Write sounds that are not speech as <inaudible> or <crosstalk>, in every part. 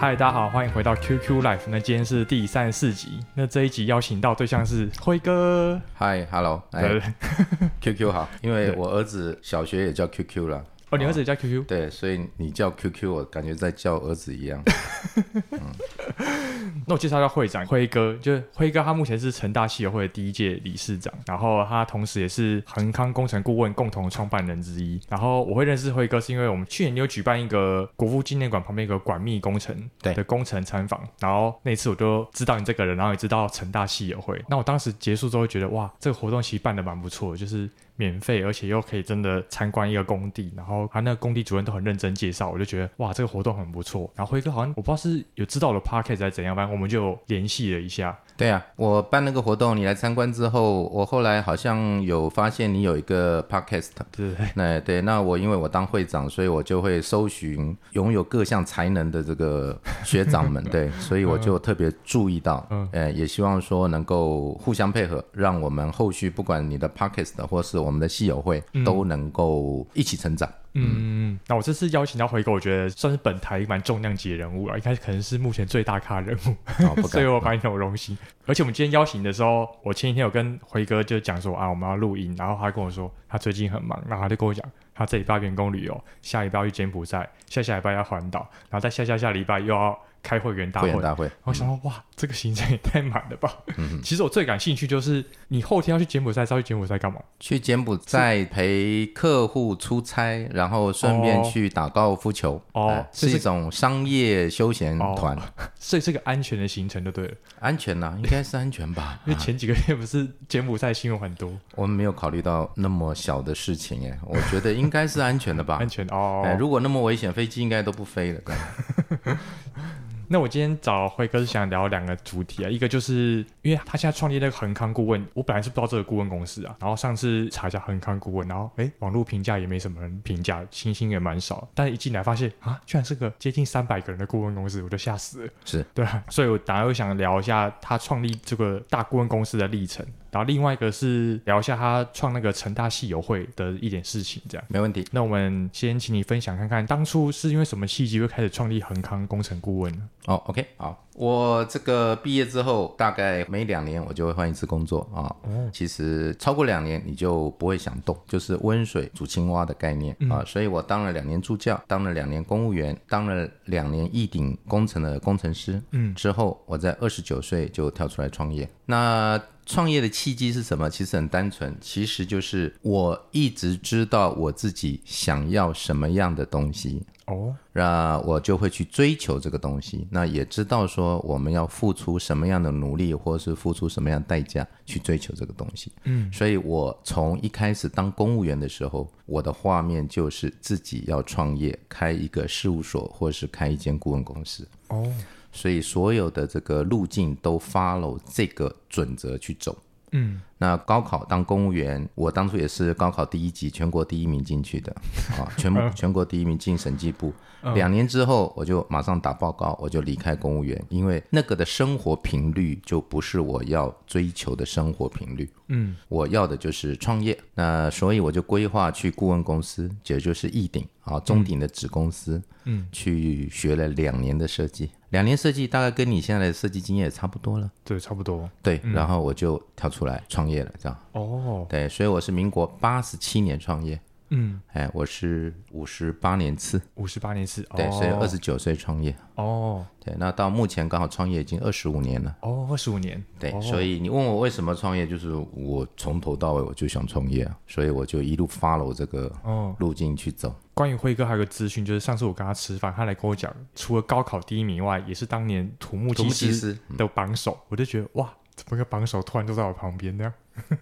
嗨，大家好，欢迎回到 QQ Life。那今天是第三十四集。那这一集邀请到对象是辉哥。嗨，Hello，对，QQ 好，因为我儿子小学也叫 QQ 了。哦，你儿子也叫 QQ？对，所以你叫 QQ，我感觉在叫儿子一样。嗯 <laughs> 那我介绍一下会长辉哥，就是辉哥，他目前是成大系友会的第一届理事长，然后他同时也是恒康工程顾问共同创办人之一。然后我会认识辉哥，是因为我们去年有举办一个国父纪念馆旁边一个管密工程的工程参访，然后那次我就知道你这个人，然后也知道成大系友会。那我当时结束之后觉得，哇，这个活动其实办的蛮不错，就是。免费，而且又可以真的参观一个工地，然后他那个工地主任都很认真介绍，我就觉得哇，这个活动很不错。然后辉哥好像我不知道是有知道了 package 还怎样，反正我们就联系了一下。对啊，我办那个活动，你来参观之后，我后来好像有发现你有一个 podcast。对，那对，那我因为我当会长，所以我就会搜寻拥有各项才能的这个学长们，<laughs> 对，所以我就特别注意到，嗯，呃，也希望说能够互相配合，让我们后续不管你的 podcast 或是我们的戏友会都能够一起成长。嗯，那我这次邀请到辉哥，我觉得算是本台蛮重量级的人物了，应该可能是目前最大咖人物，哦、<laughs> 所以我蛮有荣幸。而且我们今天邀请的时候，我前几天有跟辉哥就讲说啊，我们要录音，然后他跟我说他最近很忙，然后他就跟我讲，他这礼拜员工旅游，下礼拜要去柬埔寨，下下礼拜要环岛，然后再下下下礼拜又要。开会员大会，大会，我想说，哇，这个行程也太满了吧！嗯、其实我最感兴趣就是，你后天要去柬埔寨，是要去柬埔寨干嘛？去柬埔寨陪客户出差，然后顺便去打高尔夫球。哦，呃、是一种商业休闲团，哦，所以是个安全的行程就对了。安全呐、啊，应该是安全吧？<laughs> 因为前几个月不是柬埔寨新闻很多，我们没有考虑到那么小的事情耶。我觉得应该是安全的吧？<laughs> 安全哦、呃。如果那么危险，飞机应该都不飞了。<laughs> 那我今天找辉哥是想聊两个主题啊，一个就是因为他现在创立那个恒康顾问，我本来是不知道这个顾问公司啊，然后上次查一下恒康顾问，然后哎，网络评价也没什么人评价，星星也蛮少，但是一进来发现啊，居然是个接近三百个人的顾问公司，我就吓死了。是对啊，所以我当然又想聊一下他创立这个大顾问公司的历程。然后另外一个是聊一下他创那个成大系友会的一点事情，这样没问题。那我们先请你分享看看，当初是因为什么契机会开始创立恒康工程顾问呢？哦，OK，好，我这个毕业之后，大概每两年我就会换一次工作啊。哦，其实超过两年你就不会想动，就是温水煮青蛙的概念啊。所以我当了两年助教，当了两年公务员，当了两年一顶工程的工程师。嗯，之后我在二十九岁就跳出来创业。那创业的契机是什么？其实很单纯，其实就是我一直知道我自己想要什么样的东西哦，那我就会去追求这个东西。那也知道说我们要付出什么样的努力，或是付出什么样的代价去追求这个东西。嗯，所以我从一开始当公务员的时候，我的画面就是自己要创业，开一个事务所，或是开一间顾问公司。哦。所以所有的这个路径都 follow 这个准则去走。嗯，那高考当公务员，我当初也是高考第一级，全国第一名进去的 <laughs> 啊，全全国第一名进审计部。两年之后，我就马上打报告，我就离开公务员，因为那个的生活频率就不是我要追求的生活频率。嗯，我要的就是创业。那所以我就规划去顾问公司，也就是易鼎啊，中鼎的子公司。嗯，去学了两年的设计，两年设计大概跟你现在的设计经验也差不多了。对，差不多。对，然后我就跳出来创业了，这样。哦。对，所以我是民国八十七年创业。嗯，哎，我是五十八年次，五十八年次，对，哦、所以二十九岁创业。哦，对，那到目前刚好创业已经二十五年了。哦，二十五年，对，哦、所以你问我为什么创业，就是我从头到尾我就想创业啊，所以我就一路 follow 这个路径去走。哦、关于辉哥还有个资讯，就是上次我跟他吃饭，他来跟我讲，除了高考第一名以外，也是当年土木技师的榜首，嗯、我就觉得哇，怎么个榜首突然就在我旁边那样？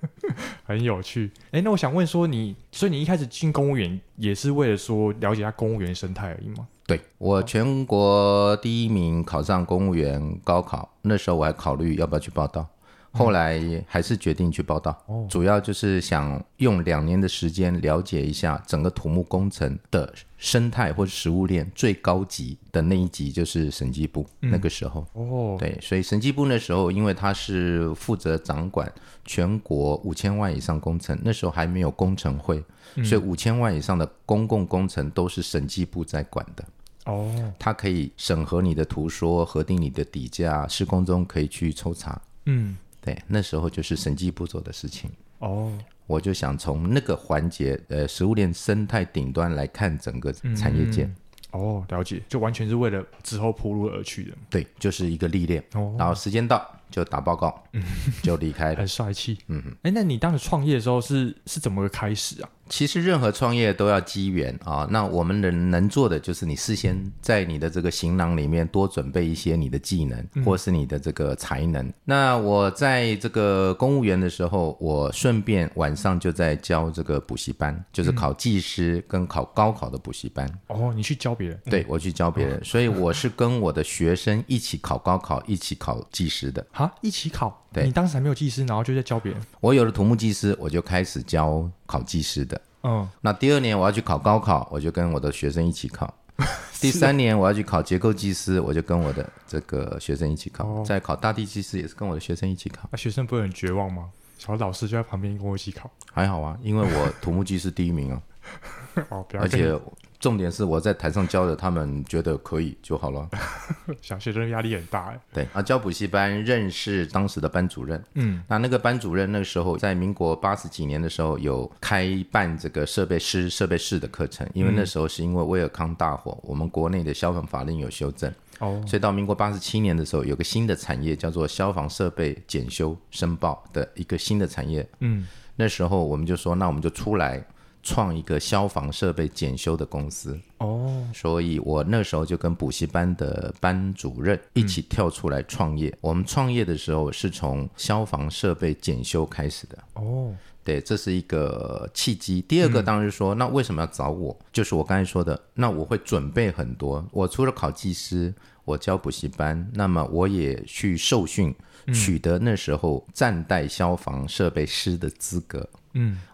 <laughs> 很有趣，哎，那我想问说你，你所以你一开始进公务员也是为了说了解一下公务员生态而已吗？对，我全国第一名考上公务员高考，那时候我还考虑要不要去报到。后来还是决定去报道，哦、主要就是想用两年的时间了解一下整个土木工程的生态或者食物链最高级的那一级，就是审计部。嗯、那个时候，哦，对，所以审计部那时候，因为他是负责掌管全国五千万以上工程，那时候还没有工程会，嗯、所以五千万以上的公共工程都是审计部在管的。哦，它可以审核你的图说，核定你的底价，施工中可以去抽查。嗯，对，那时候就是审计部做的事情。哦，我就想从那个环节，呃，食物链生态顶端来看整个产业界。嗯哦，了解，就完全是为了之后铺路而去的。对，就是一个历练。哦，然后时间到就打报告，嗯，就离开了。<laughs> 很帅气。嗯哼，哎，那你当时创业的时候是是怎么个开始啊？其实任何创业都要机缘啊。那我们能能做的就是你事先在你的这个行囊里面多准备一些你的技能，嗯、或是你的这个才能。那我在这个公务员的时候，我顺便晚上就在教这个补习班，就是考技师跟考高考的补习班。哦，你去教别人？对，我去教别人，哦、所以我是跟我的学生一起考高考，一起考技师的。哈，一起考？对，你当时还没有技师，然后就在教别人。我有了土木技师，我就开始教考技师的。嗯，那第二年我要去考高考，我就跟我的学生一起考。<laughs> 第三年我要去考结构技师，我就跟我的这个学生一起考。再考大地技师也是跟我的学生一起考。那学生不会很绝望吗？小老师就在旁边跟我一起考。还好啊，因为我土木技师第一名啊。<laughs> 哦，而且。重点是我在台上教的，他们觉得可以就好了。<laughs> 小学生压力很大哎。对啊，教补习班认识当时的班主任。嗯，那那个班主任那个时候在民国八十几年的时候有开办这个设备师、设备室的课程，因为那时候是因为威尔康大火，我们国内的消防法令有修正。哦，所以到民国八十七年的时候，有个新的产业叫做消防设备检修申报的一个新的产业。嗯，那时候我们就说，那我们就出来。创一个消防设备检修的公司哦，所以我那时候就跟补习班的班主任一起跳出来创业。嗯、我们创业的时候是从消防设备检修开始的哦，对，这是一个契机。第二个当然是说，嗯、那为什么要找我？就是我刚才说的，那我会准备很多。我除了考技师，我教补习班，那么我也去受训，取得那时候暂代消防设备师的资格。嗯，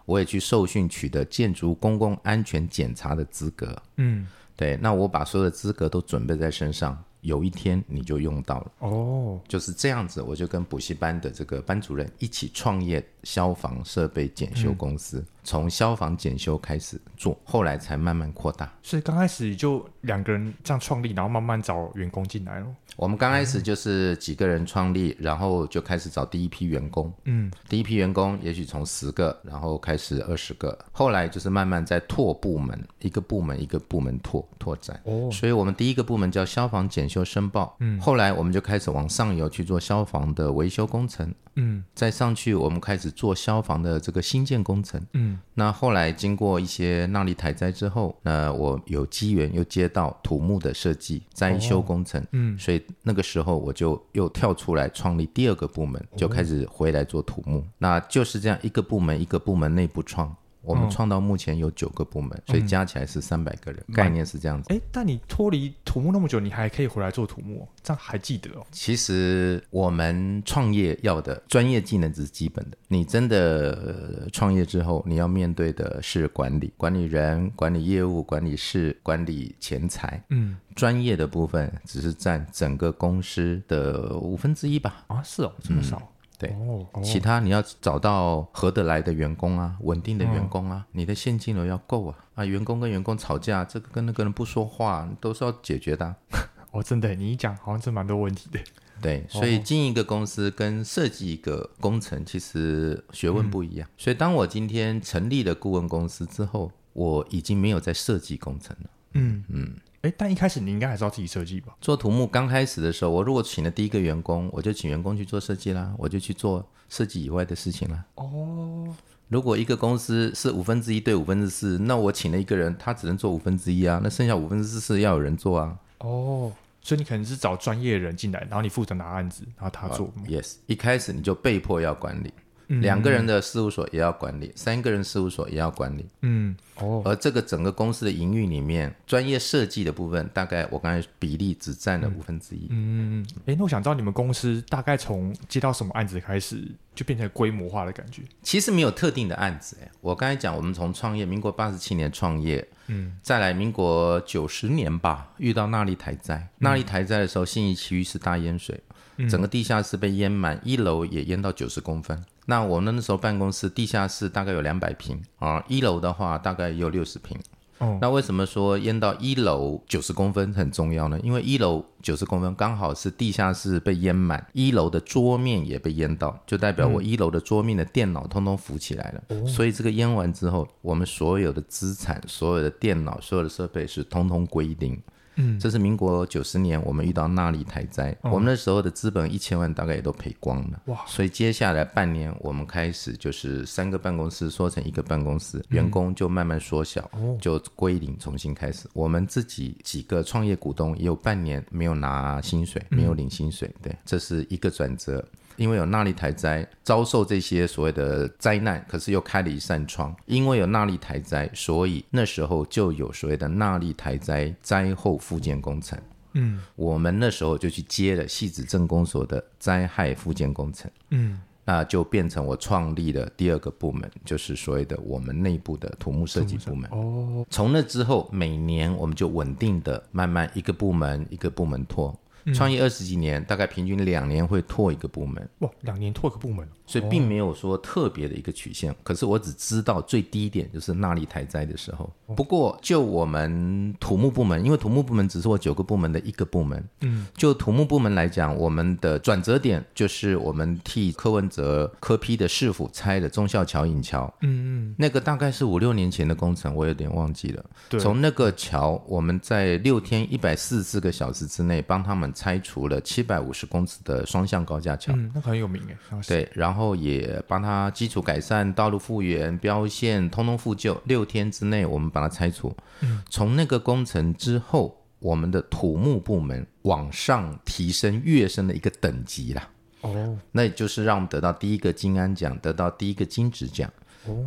我也去受训，取得建筑公共安全检查的资格。嗯，对，那我把所有的资格都准备在身上，有一天你就用到了。哦，就是这样子，我就跟补习班的这个班主任一起创业消防设备检修公司，嗯、从消防检修开始做，后来才慢慢扩大。所以刚开始就两个人这样创立，然后慢慢找员工进来了。我们刚开始就是几个人创立，然后就开始找第一批员工。嗯，第一批员工也许从十个，然后开始二十个，后来就是慢慢在拓部门，一个部门一个部门拓拓展。哦，所以我们第一个部门叫消防检修申报。嗯，后来我们就开始往上游去做消防的维修工程。嗯，再上去我们开始做消防的这个新建工程。嗯，那后来经过一些纳里台灾之后，那我有机缘又接到土木的设计灾修工程。嗯，所以。那个时候我就又跳出来创立第二个部门，就开始回来做土木，哦、那就是这样一个部门一个部门内部创。我们创到目前有九个部门，嗯、所以加起来是三百个人，嗯、概念是这样子。哎，但你脱离土木那么久，你还可以回来做土木，这样还记得哦？其实我们创业要的专业技能只是基本的，你真的创业之后，你要面对的是管理，管理人、管理业务、管理事、管理钱财。嗯，专业的部分只是占整个公司的五分之一吧？啊，是哦，这么少。嗯对，其他你要找到合得来的员工啊，稳定的员工啊，你的现金流要够啊啊！员工跟员工吵架，这个跟那个人不说话，都是要解决的。<laughs> 哦，真的，你一讲好像是蛮多问题的。<laughs> 对，所以经营一个公司跟设计一个工程，其实学问不一样。所以当我今天成立了顾问公司之后，我已经没有在设计工程了。嗯嗯。哎，但一开始你应该还是要自己设计吧？做土木刚开始的时候，我如果请了第一个员工，我就请员工去做设计啦，我就去做设计以外的事情啦。哦，如果一个公司是五分之一对五分之四，那我请了一个人，他只能做五分之一啊，那剩下五分之四要有人做啊。哦，所以你可能是找专业的人进来，然后你负责拿案子，然后他做。Uh, yes，一开始你就被迫要管理。两个人的事务所也要管理，三个人事务所也要管理。嗯，哦，而这个整个公司的营运里面，专业设计的部分，大概我刚才比例只占了五分之一。嗯，哎，那我想知道你们公司大概从接到什么案子开始，就变成规模化的感觉？其实没有特定的案子，哎，我刚才讲，我们从创业，民国八十七年创业，嗯，再来民国九十年吧，遇到那莉台灾，那莉台灾的时候，信义区域是大淹水，整个地下室被淹满，一楼也淹到九十公分。那我们那时候办公室地下室大概有两百平啊，一楼的话大概也有六十平，哦，那为什么说淹到一楼九十公分很重要呢？因为一楼九十公分刚好是地下室被淹满，一楼的桌面也被淹到，就代表我一楼的桌面的电脑通通浮起来了。嗯、所以这个淹完之后，我们所有的资产、所有的电脑、所有的设备是通通归零。嗯，这是民国九十年，我们遇到纳利台灾，哦、我们那时候的资本一千万大概也都赔光了。哇！所以接下来半年，我们开始就是三个办公室缩成一个办公室，嗯、员工就慢慢缩小，哦、就归零，重新开始。我们自己几个创业股东也有半年没有拿薪水，没有领薪水，嗯、对，这是一个转折。因为有纳利台灾，遭受这些所谓的灾难，可是又开了一扇窗。因为有纳利台灾，所以那时候就有所谓的纳利台灾灾后复建工程。嗯，我们那时候就去接了汐止镇公所的灾害复建工程。嗯，那就变成我创立的第二个部门，就是所谓的我们内部的土木设计部门。哦，从那之后，每年我们就稳定的慢慢一个部门一个部门拓。创业二十几年，大概平均两年会拓一个部门。哇，两年拓一个部门。所以并没有说特别的一个曲线，哦、可是我只知道最低点就是纳里台灾的时候。不过就我们土木部门，因为土木部门只是我九个部门的一个部门，嗯，就土木部门来讲，我们的转折点就是我们替柯文哲柯批的市府拆的忠孝桥引桥，嗯嗯，那个大概是五六年前的工程，我有点忘记了。对，从那个桥，我们在六天一百四十四个小时之内帮他们拆除了七百五十公尺的双向高架桥，嗯，那很有名哎，对，然后。然后也帮他基础改善、道路复原、标线通通复旧，六天之内我们把它拆除。嗯，从那个工程之后，我们的土木部门往上提升、跃升的一个等级啦。哦，那也就是让我们得到第一个金安奖，得到第一个金质奖。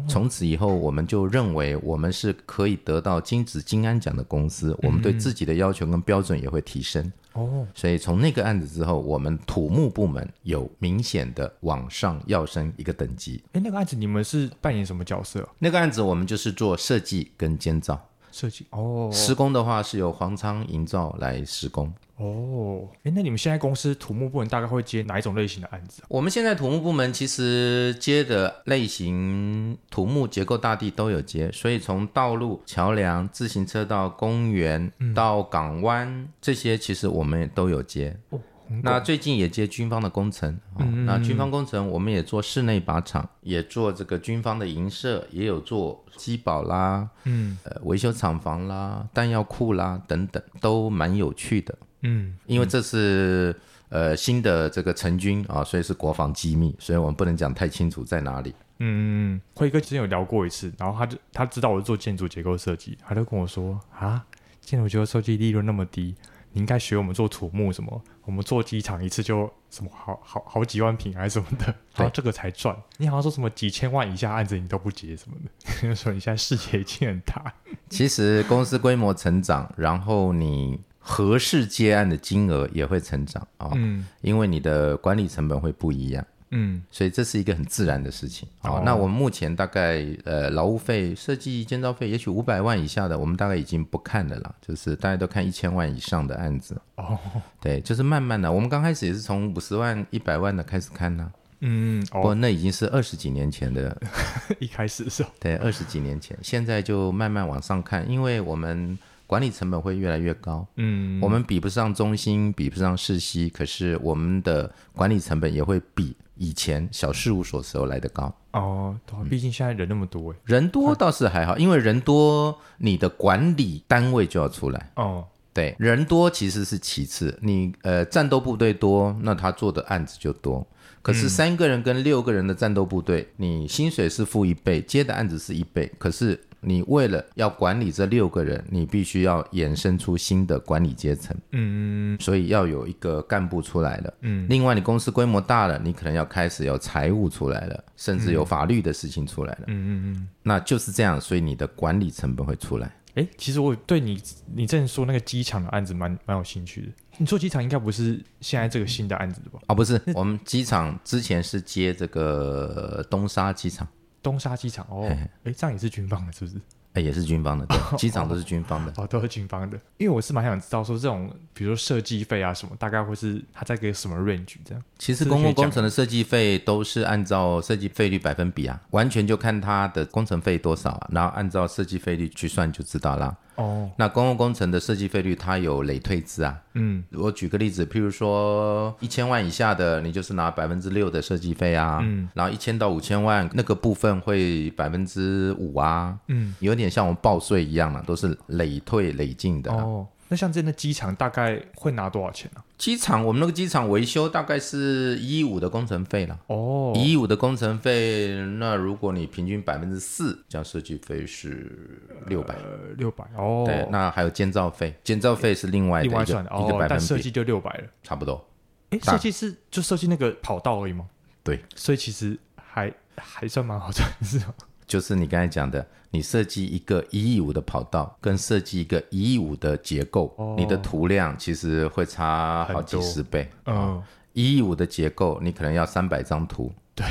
从此以后，我们就认为我们是可以得到金子金安奖的公司，我们对自己的要求跟标准也会提升。哦，所以从那个案子之后，我们土木部门有明显的往上要升一个等级。哎，那个案子你们是扮演什么角色？那个案子我们就是做设计跟建造。设计哦，施工的话是由黄昌营造来施工。哦，哎，那你们现在公司土木部门大概会接哪一种类型的案子？我们现在土木部门其实接的类型，土木结构大地都有接，所以从道路、桥梁、自行车到、公园到港湾、嗯、这些，其实我们也都有接。哦，那最近也接军方的工程，嗯、那军方工程我们也做室内靶场，也做这个军方的营舍，也有做机保啦，嗯，呃，维修厂房啦、弹药库啦等等，都蛮有趣的。嗯，因为这是呃新的这个成军啊，所以是国防机密，所以我们不能讲太清楚在哪里。嗯，辉哥之前有聊过一次，然后他就他知道我是做建筑结构设计，他就跟我说啊，建筑结构设计利润那么低，你应该学我们做土木什么，我们做机场一次就什么好好好几万平还是什么的，然后这个才赚。你好像说什么几千万以下案子你都不接什么的，<laughs> 说你现在视野已经很大。其实公司规模成长，然后你。合适接案的金额也会成长啊，哦嗯、因为你的管理成本会不一样，嗯，所以这是一个很自然的事情。哦，那我们目前大概呃劳务费、设计建造费，也许五百万以下的，我们大概已经不看了啦，就是大家都看一千万以上的案子。哦，对，就是慢慢的，我们刚开始也是从五十万、一百万的开始看呢。嗯，哦、不过那已经是二十几年前的，<laughs> 一开始的时候，对，二十几年前，现在就慢慢往上看，因为我们。管理成本会越来越高，嗯，我们比不上中心，比不上世熙，可是我们的管理成本也会比以前小事务所时候来的高。哦，毕竟现在人那么多，人多倒是还好，因为人多，你的管理单位就要出来。哦，对，人多其实是其次，你呃战斗部队多，那他做的案子就多。可是三个人跟六个人的战斗部队，你薪水是付一倍，接的案子是一倍，可是。你为了要管理这六个人，你必须要衍生出新的管理阶层，嗯，所以要有一个干部出来了，嗯，另外你公司规模大了，你可能要开始有财务出来了，甚至有法律的事情出来了，嗯嗯嗯，那就是这样，所以你的管理成本会出来。哎，其实我对你你之前说那个机场的案子蛮蛮有兴趣的，你做机场应该不是现在这个新的案子的吧？啊，不是，我们机场之前是接这个东沙机场。东沙机场哦，哎，这样也是军方的，是不是？哎，也是军方的，对，<laughs> 机场都是军方的，哦，都是军方的。因为我是蛮想知道说这种，比如说设计费啊什么，大概会是它在给什么 range 这样？其实公共工程的设计费都是按照设计费率百分比啊，完全就看它的工程费多少啊，然后按照设计费率去算就知道啦。哦，那公共工程的设计费率它有累退制啊。嗯，我举个例子，譬如说一千万以下的，你就是拿百分之六的设计费啊。嗯，然后一千到五千万那个部分会百分之五啊。嗯，有点像我们报税一样嘛，都是累退累进的啊。哦。那像这样的机场大概会拿多少钱呢？啊？机场我们那个机场维修大概是一亿五的工程费了。哦，一亿五的工程费，那如果你平均百分之四，这样设计费是六百。呃，六百哦。对，那还有建造费，建造费是另外的一个，另外算的一个百分比，但设计就六百了，差不多。哎，设计是就设计那个跑道而已吗？对，所以其实还还算蛮好赚，是吗？就是你刚才讲的。你设计一个一亿五的跑道，跟设计一个一亿五的结构，哦，你的图量其实会差好几十倍。嗯，一亿五的结构，你可能要三百张图。对，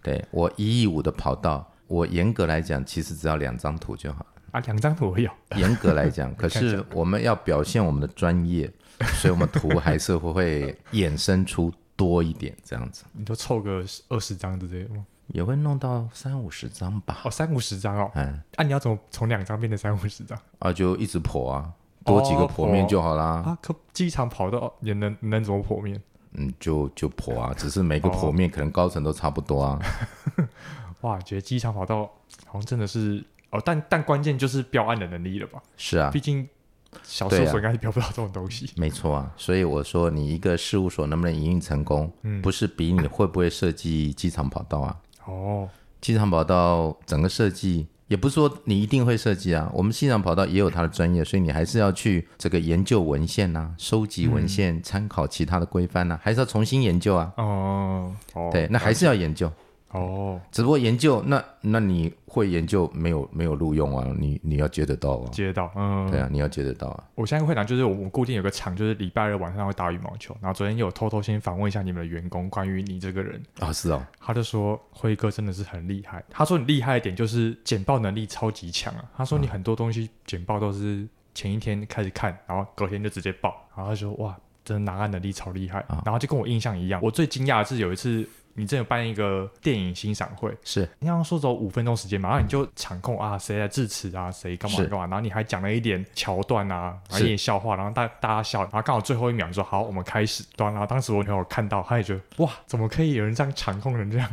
对我一亿五的跑道，我严格来讲，其实只要两张图就好。啊，两张图我有。严格来讲，<laughs> 可是我们要表现我们的专业，所以我们图还是会会衍生出多一点这样子。你都凑个二十张之类的吗？也会弄到三五十张吧。哦，三五十张哦。嗯。那、啊、你要怎么从两张变成三五十张？啊，就一直剖啊，多几个剖面就好啦。哦、啊，可机场跑道也能能怎么剖面？嗯，就就剖啊，只是每个剖面可能高层都差不多啊。哦、<laughs> 哇，觉得机场跑道好像真的是哦，但但关键就是标案的能力了吧？是啊，毕竟。小事务所应该是标不到这种东西，啊，没错啊。所以我说，你一个事务所能不能营运成功，嗯，不是比你会不会设计机场跑道啊。哦，机场跑道整个设计，也不是说你一定会设计啊。我们机场跑道也有它的专业，所以你还是要去这个研究文献呐，啊，收集文献，嗯，参考其他的规范呐，还是要重新研究啊。哦，对，那还是要研究。哦，只不过研究那那你会研究没有没有录用啊？你你要接得到啊？接得到，嗯，对啊，你要接得到啊。我现在会讲，就是我们固定有个场，就是礼拜二晚上会打羽毛球。然后昨天有偷偷先访问一下你们的员工，关于你这个人啊，是哦，他就说辉哥真的是很厉害。他说你厉害一点就是简报能力超级强啊。他说你很多东西简报都是前一天开始看，然后隔天就直接报。然后他说哇，真的拿案能力超厉害。啊然后就跟我印象一样，我最惊讶的是有一次。你真有办一个电影欣赏会，是。你刚刚说走五分钟时间嘛，然后你就场控啊，谁来致辞啊，谁干嘛干嘛，然后你还讲了一点桥段啊，然后一点笑话，然后大大家笑，然后刚好最后一秒说好，我们开始，然后当时我女朋友看到，她也觉得哇，怎么可以有人这样场控成这样？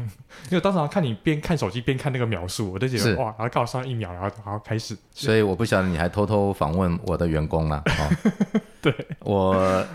因为当时看你边看手机边看那个描述，我就觉得哇，然后刚好上一秒，然后好开始。所以我不晓得你还偷偷访问我的员工了，<laughs> 哦、对。我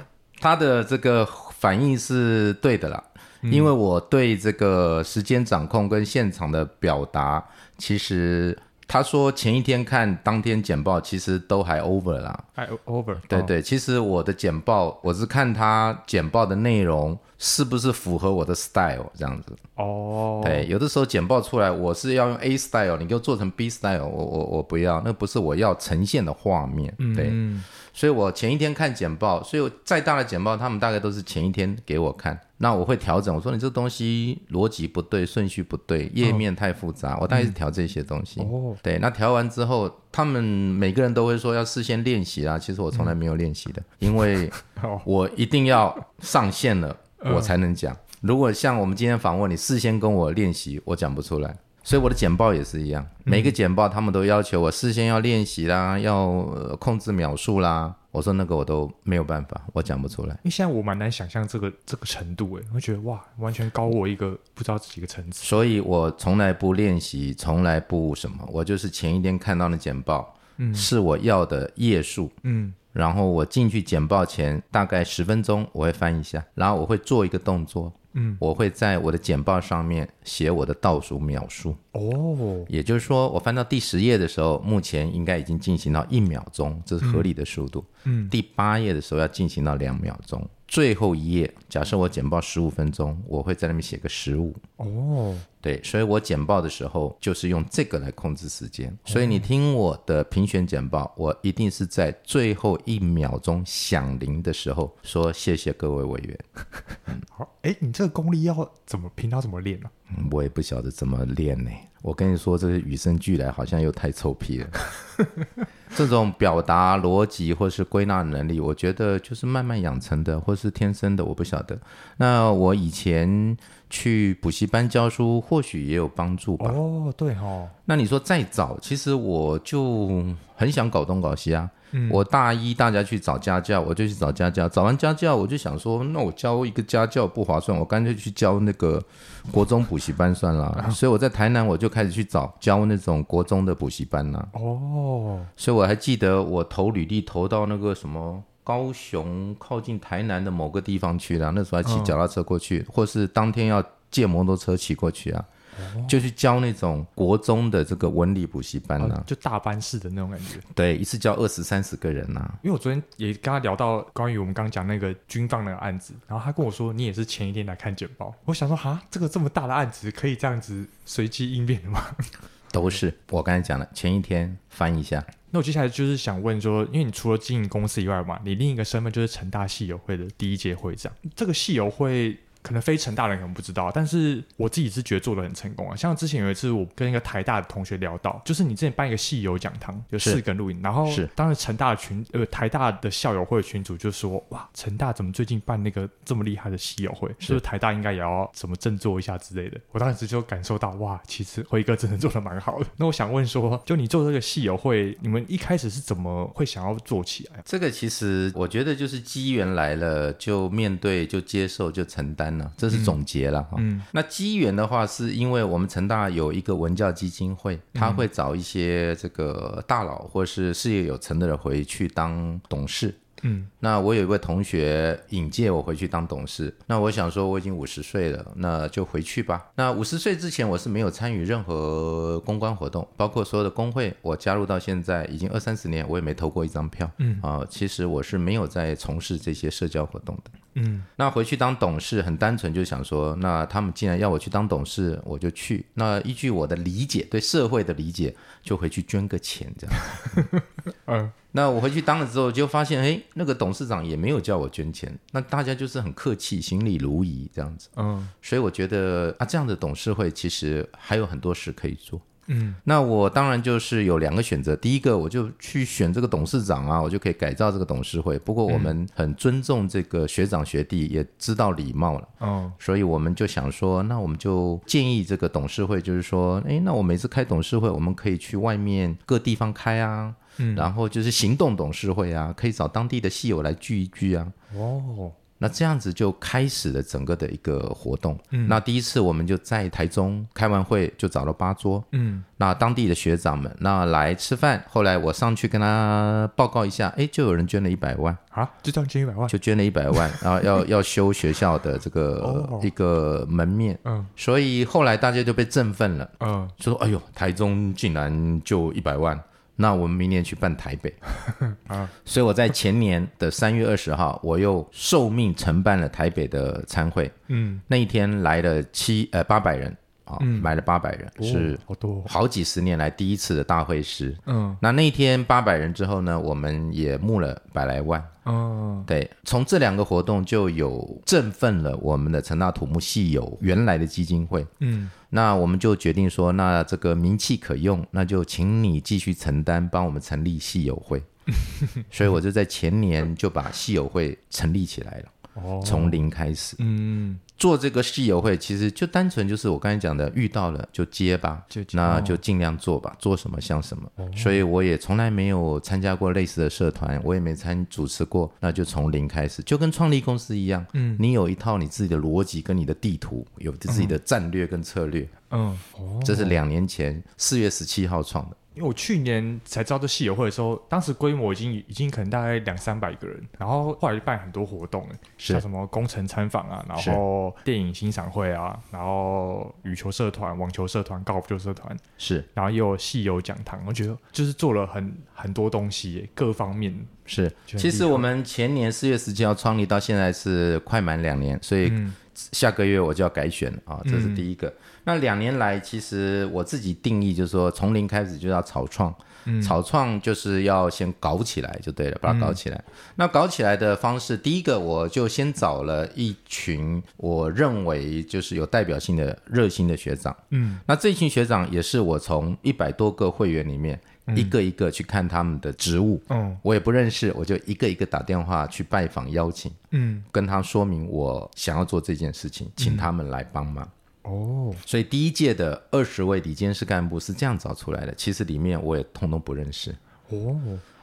他的这个反应是对的啦。因为我对这个时间掌控跟现场的表达，其实他说前一天看当天简报，其实都还 over 啦，还 over。对对，其实我的简报，我是看他简报的内容是不是符合我的 style 这样子。哦，对，有的时候简报出来，我是要用 A style，你给我做成 B style，我我我不要，那不是我要呈现的画面。对。嗯所以我前一天看简报，所以我再大的简报，他们大概都是前一天给我看。那我会调整，我说你这东西逻辑不对，顺序不对，页面太复杂，哦、我大概是调这些东西。哦，对，那调完之后，他们每个人都会说要事先练习啊。其实我从来没有练习的，嗯、因为 <laughs> 我一定要上线了，我才能讲。如果像我们今天访问，你事先跟我练习，我讲不出来。所以我的简报也是一样，每个简报他们都要求我事先要练习啦，要控制秒数啦。我说那个我都没有办法，我讲不出来。因为现在我蛮难想象这个这个程度诶，我觉得哇，完全高我一个不知道几个层次。所以我从来不练习，从来不什么，我就是前一天看到的简报，嗯，是我要的页数，嗯，然后我进去简报前大概十分钟我会翻一下，然后我会做一个动作。嗯，我会在我的简报上面写我的倒数秒数。哦，也就是说，我翻到第十页的时候，目前应该已经进行到一秒钟，这是合理的速度。嗯，嗯。第八页的时候要进行到两秒钟，最后一页，假设我简报十五分钟，我会在那边写个十五。哦，对，所以我简报的时候就是用这个来控制时间。所以你听我的评选简报，我一定是在最后一秒钟响铃的时候说谢谢各位委员。<laughs> 好，哎，你这个功力要怎么平常怎么练呢？嗯，我也不晓得怎么练呢。我跟你说，这是与生俱来好像又太臭屁了。<laughs> 这种表达逻辑或是归纳能力，我觉得就是慢慢养成的，或是天生的，我不晓得。那我以前去补习班教书，或许也有帮助吧。哦，对哦。那你说再早，其实我就很想搞东搞西啊。嗯，我大一大家去找家教，我就去找家教。找完家教，我就想说，那我教一个家教不划算，我干脆去教那个国中补习班算了。所以我在台南，我就开始去找教那种国中的补习班了。哦，所以我还记得我投履历投到那个什么高雄靠近台南的某个地方去了，那时候还骑脚踏车过去，或是当天要借摩托车骑过去啊。就去教那种国中的这个文理补习班呢、啊哦，就大班式的那种感觉。对，一次教二十三十个人呐、啊。因为我昨天也跟他聊到关于我们刚刚讲那个军方那个案子，然后他跟我说，你也是前一天来看简报。我想说，哈，这个这么大的案子可以这样子随机应变的吗？都是我刚才讲了，前一天翻一下。那我接下来就是想问说，因为你除了经营公司以外嘛，你另一个身份就是成大戏友会的第一届会长。这个戏友会。可能非成大人可能不知道，但是我自己是觉得做的很成功啊。像之前有一次，我跟一个台大的同学聊到，就是你之前办一个戏友讲堂，有四个录影，然后是当时成大的群呃台大的校友会群主就说，哇，成大怎么最近办那个这么厉害的戏友会？是，是不是台大应该也要怎么振作一下之类的？我当时就感受到，哇，其实辉哥真的做的蛮好的。那我想问说，就你做这个戏友会，你们一开始是怎么会想要做起来？这个其实我觉得就是机缘来了，就面对，就接受，就承担了，这是总结了哈。嗯，那机缘的话，是因为我们成大有一个文教基金会，他会找一些这个大佬或是事业有成的人回去当董事。嗯，那我有一位同学引荐我回去当董事，那我想说我已经五十岁了，那就回去吧。那五十岁之前我是没有参与任何公关活动，包括所有的工会，我加入到现在已经二三十年，我也没投过一张票。嗯啊，其实我是没有在从事这些社交活动的。嗯，那回去当董事很单纯，就想说，那他们既然要我去当董事，我就去。那依据我的理解，对社会的理解，就回去捐个钱这样。<laughs> 嗯。那我回去当了之后，就发现，哎，那个董事长也没有叫我捐钱，那大家就是很客气，行礼如仪这样子。嗯，所以我觉得啊，这样的董事会其实还有很多事可以做。嗯，那我当然就是有两个选择，第一个我就去选这个董事长啊，我就可以改造这个董事会。不过我们很尊重这个学长学弟，也知道礼貌了。哦，所以我们就想说，那我们就建议这个董事会，就是说，哎，那我每次开董事会，我们可以去外面各地方开啊。嗯，然后就是行动董事会啊，可以找当地的戏友来聚一聚啊。哦，那这样子就开始了整个的一个活动。嗯，那第一次我们就在台中开完会，就找了八桌。嗯，那当地的学长们那来吃饭。后来我上去跟他报告一下，哎，就有人捐了一百万啊，就这样捐一百万，就捐了一百万，<laughs> 然后要要修学校的这个一个门面。嗯，所以后来大家就被振奋了。嗯，说哎呦，台中竟然就一百万。那我们明年去办台北。<laughs> 啊，所以我在前年的三月二十号，我又受命承办了台北的参会。嗯，那一天来了七呃八百人啊，嗯、买了八百人，是好多，好几十年来第一次的大会师。嗯，那那一天八百人之后呢，我们也募了百来万。哦，对，从这两个活动就有振奋了我们的成大土木系友原来的基金会。嗯。那我们就决定说，那这个名气可用，那就请你继续承担，帮我们成立系友会。<laughs> 所以我就在前年就把系友会成立起来了。哦，从零开始。嗯。做这个戏友会，其实就单纯就是我刚才讲的，遇到了就接吧，就那就尽量做吧，做什么像什么。哦、所以我也从来没有参加过类似的社团，我也没参主持过，那就从零开始，就跟创立公司一样。嗯，你有一套你自己的逻辑跟你的地图，有自己的战略跟策略。嗯，哦，这是两年前四月十七号创的。因为我去年才知道这系友会的时候，当时规模已经已经可能大概两三百个人，然后后来就办很多活动，像什么工程参访啊，然后电影欣赏会啊，然后羽球社团、网球社团、高尔夫球社团是，然后也有戏友讲堂，我觉得就是做了很很多东西，各方面是。其实我们前年四月十七号创立到现在是快满两年，所以下个月我就要改选了啊，这是第一个。嗯那两年来，其实我自己定义就是说，从零开始就要草创，嗯、草创就是要先搞起来就对了，把它搞起来。嗯、那搞起来的方式，第一个我就先找了一群我认为就是有代表性的热心的学长，嗯，那这群学长也是我从一百多个会员里面一个一个去看他们的职务，嗯，我也不认识，我就一个一个打电话去拜访邀请，嗯，跟他说明我想要做这件事情，请他们来帮忙。哦，所以第一届的二十位里监事干部是这样找出来的，其实里面我也通通不认识。哦。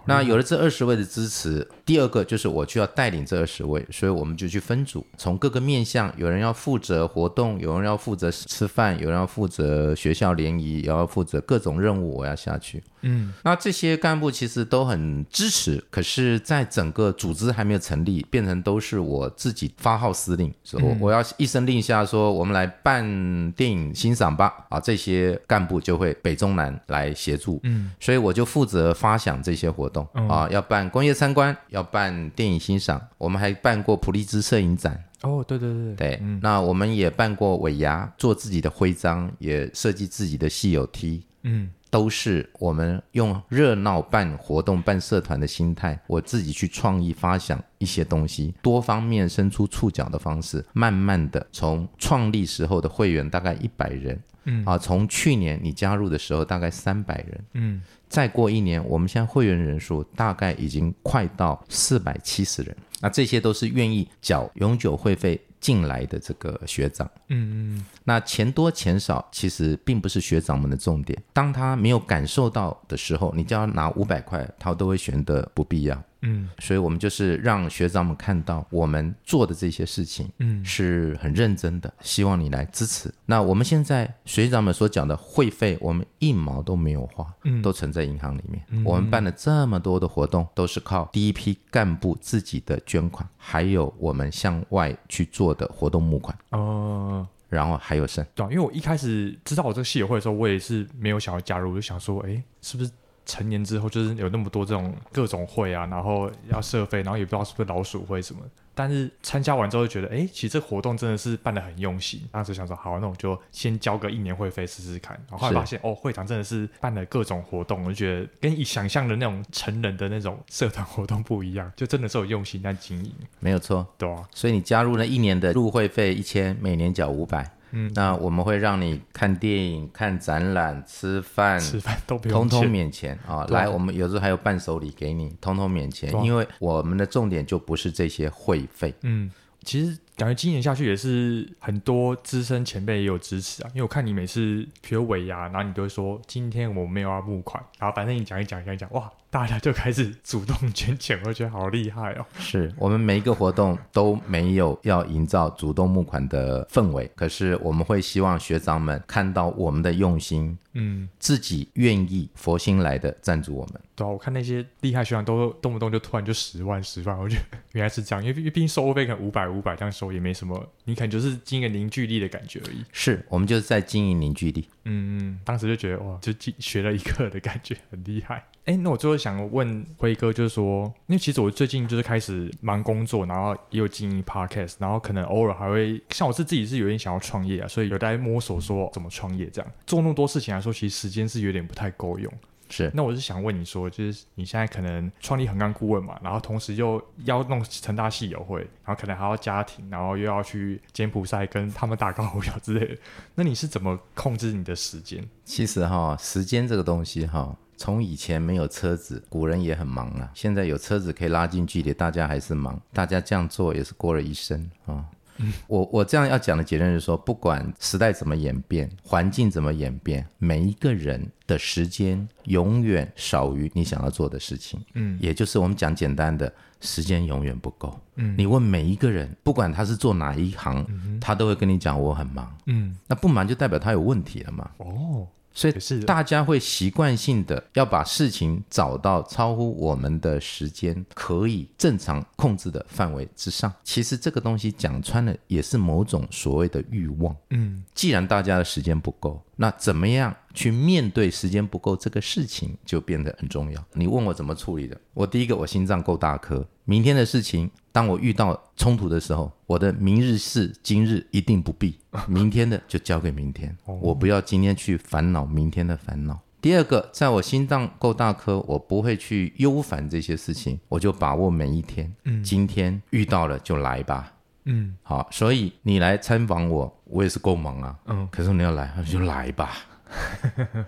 那有了这二十位的支持，第二个就是我就要带领这二十位，所以我们就去分组，从各个面向，有人要负责活动，有人要负责吃饭，有人要负责学校联谊，也要负责各种任务，我要下去。嗯，那这些干部其实都很支持，可是，在整个组织还没有成立，变成都是我自己发号施令，所以我我要一声令下说，我们来办电影欣赏吧，啊，这些干部就会北中南来协助。嗯，所以我就负责发想这些活动。嗯、啊，要办工业参观，要办电影欣赏，我们还办过普利兹摄影展。哦，对对对对，嗯、那我们也办过尾牙，做自己的徽章，也设计自己的系友 T。嗯，都是我们用热闹办活动、办社团的心态，我自己去创意发想一些东西，多方面伸出触角的方式，慢慢的从创立时候的会员大概一百人，嗯啊，从去年你加入的时候大概三百人，嗯。再过一年，我们现在会员人数大概已经快到四百七十人。那这些都是愿意缴永久会费进来的这个学长。嗯嗯。那钱多钱少其实并不是学长们的重点。当他没有感受到的时候，你叫他拿五百块，他都会觉得不必要。嗯，所以我们就是让学长们看到我们做的这些事情，嗯，是很认真的，希望你来支持。那我们现在学长们所讲的会费，我们一毛都没有花，嗯，都存在银行里面。嗯，我们办了这么多的活动，都是靠第一批干部自己的捐款，还有我们向外去做的活动募款。哦，然后还有剩。对，因为我一开始知道我这个系友会的时候，我也是没有想要加入，我就想说，哎，是不是？成年之后就是有那么多这种各种会啊，然后要社费，然后也不知道是不是老鼠会什么。但是参加完之后就觉得，哎，其实这活动真的是办得很用心。当时想说，好，那我就先交个一年会费试试看。然后后来发现，哦，会长真的是办了各种活动，我就觉得跟你想象的那种成人的那种社团活动不一样，就真的是有用心在经营。没有错，对啊。所以你加入了一年的入会费一千，每年缴五百。嗯，那我们会让你看电影、看展览、吃饭，吃饭都不用，通通免钱。啊！对。来，我们有时候还有伴手礼给你，通通免钱，因为我们的重点就不是这些会费。嗯，其实感觉今年下去也是很多资深前辈也有支持啊，因为我看你每次比如尾牙，然后你都会说今天我没有要募款，然后反正你讲一讲讲一讲，哇！大家就开始主动捐钱，我觉得好厉害哦！是我们每一个活动都没有要营造主动募款的氛围，可是我们会希望学长们看到我们的用心，嗯，自己愿意佛心来的赞助我们。对啊，我看那些厉害学长都动不动就突然就十万十万，我觉得原来是这样，因为毕竟收费可能五百五百这样收也没什么，你可能就是经营凝聚力的感觉而已。是我们就是在经营凝聚力。嗯嗯，当时就觉得哇，就学了一课的感觉，很厉害。<laughs> 哎，那我最后想问辉哥，就是说，因为其实我最近就是开始忙工作，然后也有经营 podcast，然后可能偶尔还会像我是自己是有点想要创业啊，所以有在摸索说怎么创业这样。做那么多事情来说，其实时间是有点不太够用。是，那我是想问你说，就是你现在可能创立横纲顾问嘛，然后同时又要弄成大系友会，然后可能还要家庭，然后又要去柬埔寨跟他们打高尔夫球之类的，<laughs> 那你是怎么控制你的时间？其实哈，时间这个东西哈。从以前没有车子，古人也很忙啊。现在有车子可以拉近距离，大家还是忙。大家这样做也是过了一生啊。哦嗯、我我这样要讲的结论是说，不管时代怎么演变，环境怎么演变，每一个人的时间永远少于你想要做的事情。嗯，也就是我们讲简单的，时间永远不够。嗯，你问每一个人，不管他是做哪一行，嗯、他都会跟你讲我很忙。嗯，那不忙就代表他有问题了嘛。哦。所以是大家会习惯性的要把事情找到超乎我们的时间可以正常控制的范围之上。其实这个东西讲穿了也是某种所谓的欲望。嗯，既然大家的时间不够，那怎么样去面对时间不够这个事情就变得很重要。你问我怎么处理的？我第一个，我心脏够大颗。明天的事情，当我遇到冲突的时候，我的明日事今日一定不必，明天的就交给明天。我不要今天去烦恼明天的烦恼。第二个，在我心脏够大颗，我不会去忧烦这些事情，我就把握每一天。嗯，今天遇到了就来吧。嗯，好，所以你来参访我，我也是够忙啊。嗯，可是你要来，那就来吧。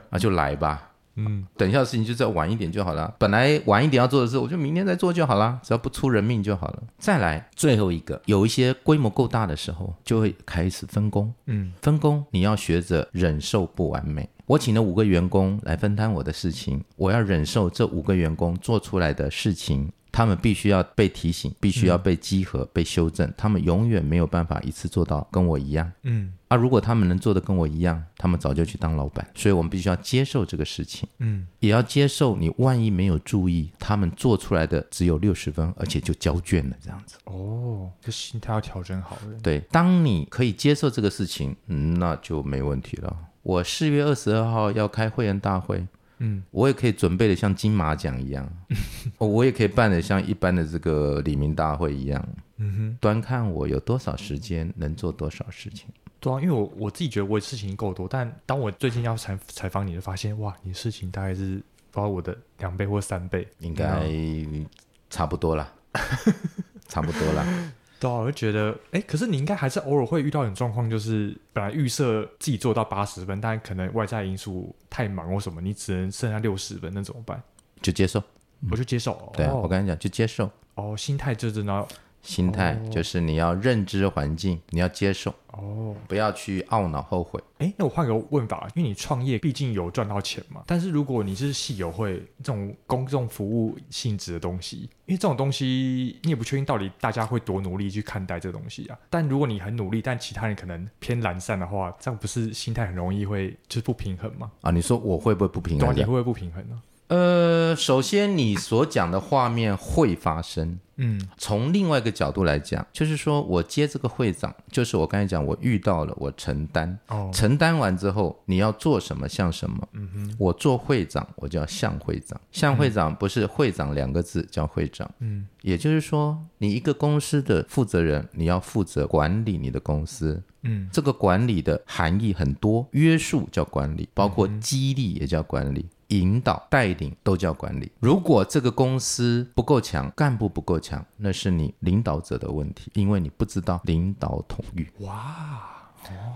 那就来吧。嗯，等一下的事情就再晚一点就好了。本来晚一点要做的事，我就明天再做就好了，只要不出人命就好了。再来最后一个，有一些规模够大的时候，就会开始分工。嗯，分工你要学着忍受不完美。我请了五个员工来分担我的事情，我要忍受这五个员工做出来的事情。他们必须要被提醒，必须要被稽核、嗯、被修正。他们永远没有办法一次做到跟我一样。嗯，啊，如果他们能做的跟我一样，他们早就去当老板。所以我们必须要接受这个事情。嗯，也要接受你万一没有注意，他们做出来的只有六十分，而且就交卷了这样子。哦，这心态要调整好了。对，当你可以接受这个事情，嗯，那就没问题了。我四月二十二号要开会员大会。嗯，我也可以准备的像金马奖一样，<laughs> 我也可以办的像一般的这个里民大会一样。嗯哼，端看我有多少时间能做多少事情。对啊，因为我我自己觉得我的事情够多，但当我最近要采采访你，就发现哇，你的事情大概是包括我的两倍或三倍，应该差不多啦，差不多啦。<laughs> 对啊，我就觉得，哎，可是你应该还是偶尔会遇到一种状况，就是本来预设自己做到八十分，但可能外在因素太忙或什么，你只能剩下六十分，那怎么办？就接受，我就接受。对啊，我跟你讲，就接受。哦，心态就是那。心态就是你要认知环境，你要接受哦，不要去懊恼后悔。哎，那我换个问法，因为你创业毕竟有赚到钱嘛。但是如果你是系友会这种公众服务性质的东西，因为这种东西你也不确定到底大家会多努力去看待这东西啊。但如果你很努力，但其他人可能偏懒散的话，这样不是心态很容易会就是不平衡吗？啊，你说我会不会不平衡？对，你会不会不平衡呢？呃，首先你所讲的画面会发生。嗯，从另外一个角度来讲，就是说我接这个会长，就是我刚才讲，我遇到了，我承担。哦，承担完之后，你要做什么像什么。嗯哼，我做会长，我叫像会长。像会长不是会长两个字，叫会长。嗯，也就是说，你一个公司的负责人，你要负责管理你的公司。嗯，这个管理的含义很多，约束叫管理，包括激励也叫管理。引导、带领都叫管理。如果这个公司不够强，干部不够强，那是你领导者的问题，因为你不知道领导统御。哇！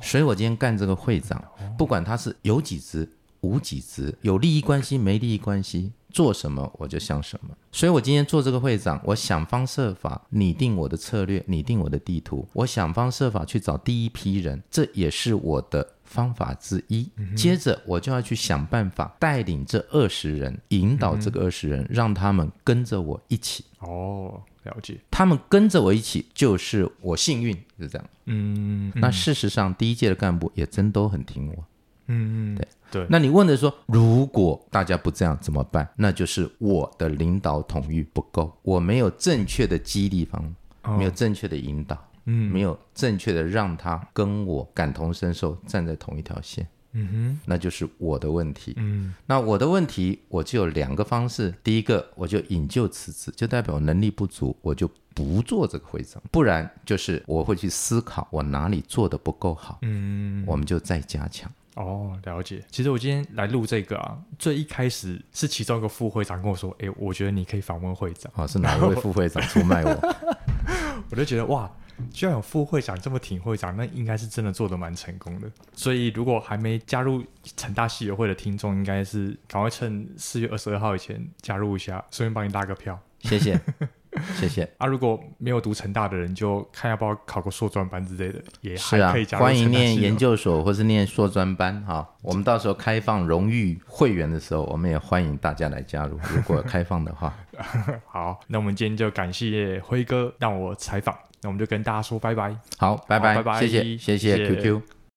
所以我今天干这个会长，不管他是有几职、无几职，有利益关系、没利益关系，做什么我就像什么。所以我今天做这个会长，我想方设法拟定我的策略，拟定我的地图，我想方设法去找第一批人，这也是我的。方法之一，接着我就要去想办法带领这二十人，引导这个二十人，让他们跟着我一起。哦，了解。他们跟着我一起，就是我幸运，是这样。嗯，那事实上，第一届的干部也真都很听我。嗯嗯，对对。那你问的说，如果大家不这样怎么办？那就是我的领导统御不够，我没有正确的激励方，没有正确的引导。嗯，没有正确的让他跟我感同身受，站在同一条线。嗯哼，那就是我的问题。嗯，那我的问题，我就有两个方式。第一个，我就引咎辞职，就代表我能力不足，我就不做这个会长。不然就是我会去思考我哪里做的不够好。嗯，我们就再加强。哦，了解。其实我今天来录这个啊，最一开始是其中一个副会长跟我说：“哎，我觉得你可以访问会长。”哦，是哪一位副会长出卖我？<laughs> 我就觉得哇。居然有副会长这么挺会长，那应该是真的做的蛮成功的。所以如果还没加入成大系友会的听众，应该是赶快趁四月二十二号以前加入一下，顺便帮你拉个票。谢谢，<laughs> 谢谢。啊，如果没有读成大的人，就看要不要考个硕专班之类的，也还可以加入。是啊，欢迎念研究所或是念硕专班哈。<laughs> 我们到时候开放荣誉会员的时候，我们也欢迎大家来加入。如果开放的话，<laughs> 好，那我们今天就感谢辉哥让我采访。那我们就跟大家说拜拜。好，拜拜，拜拜，谢谢，谢谢 QQ。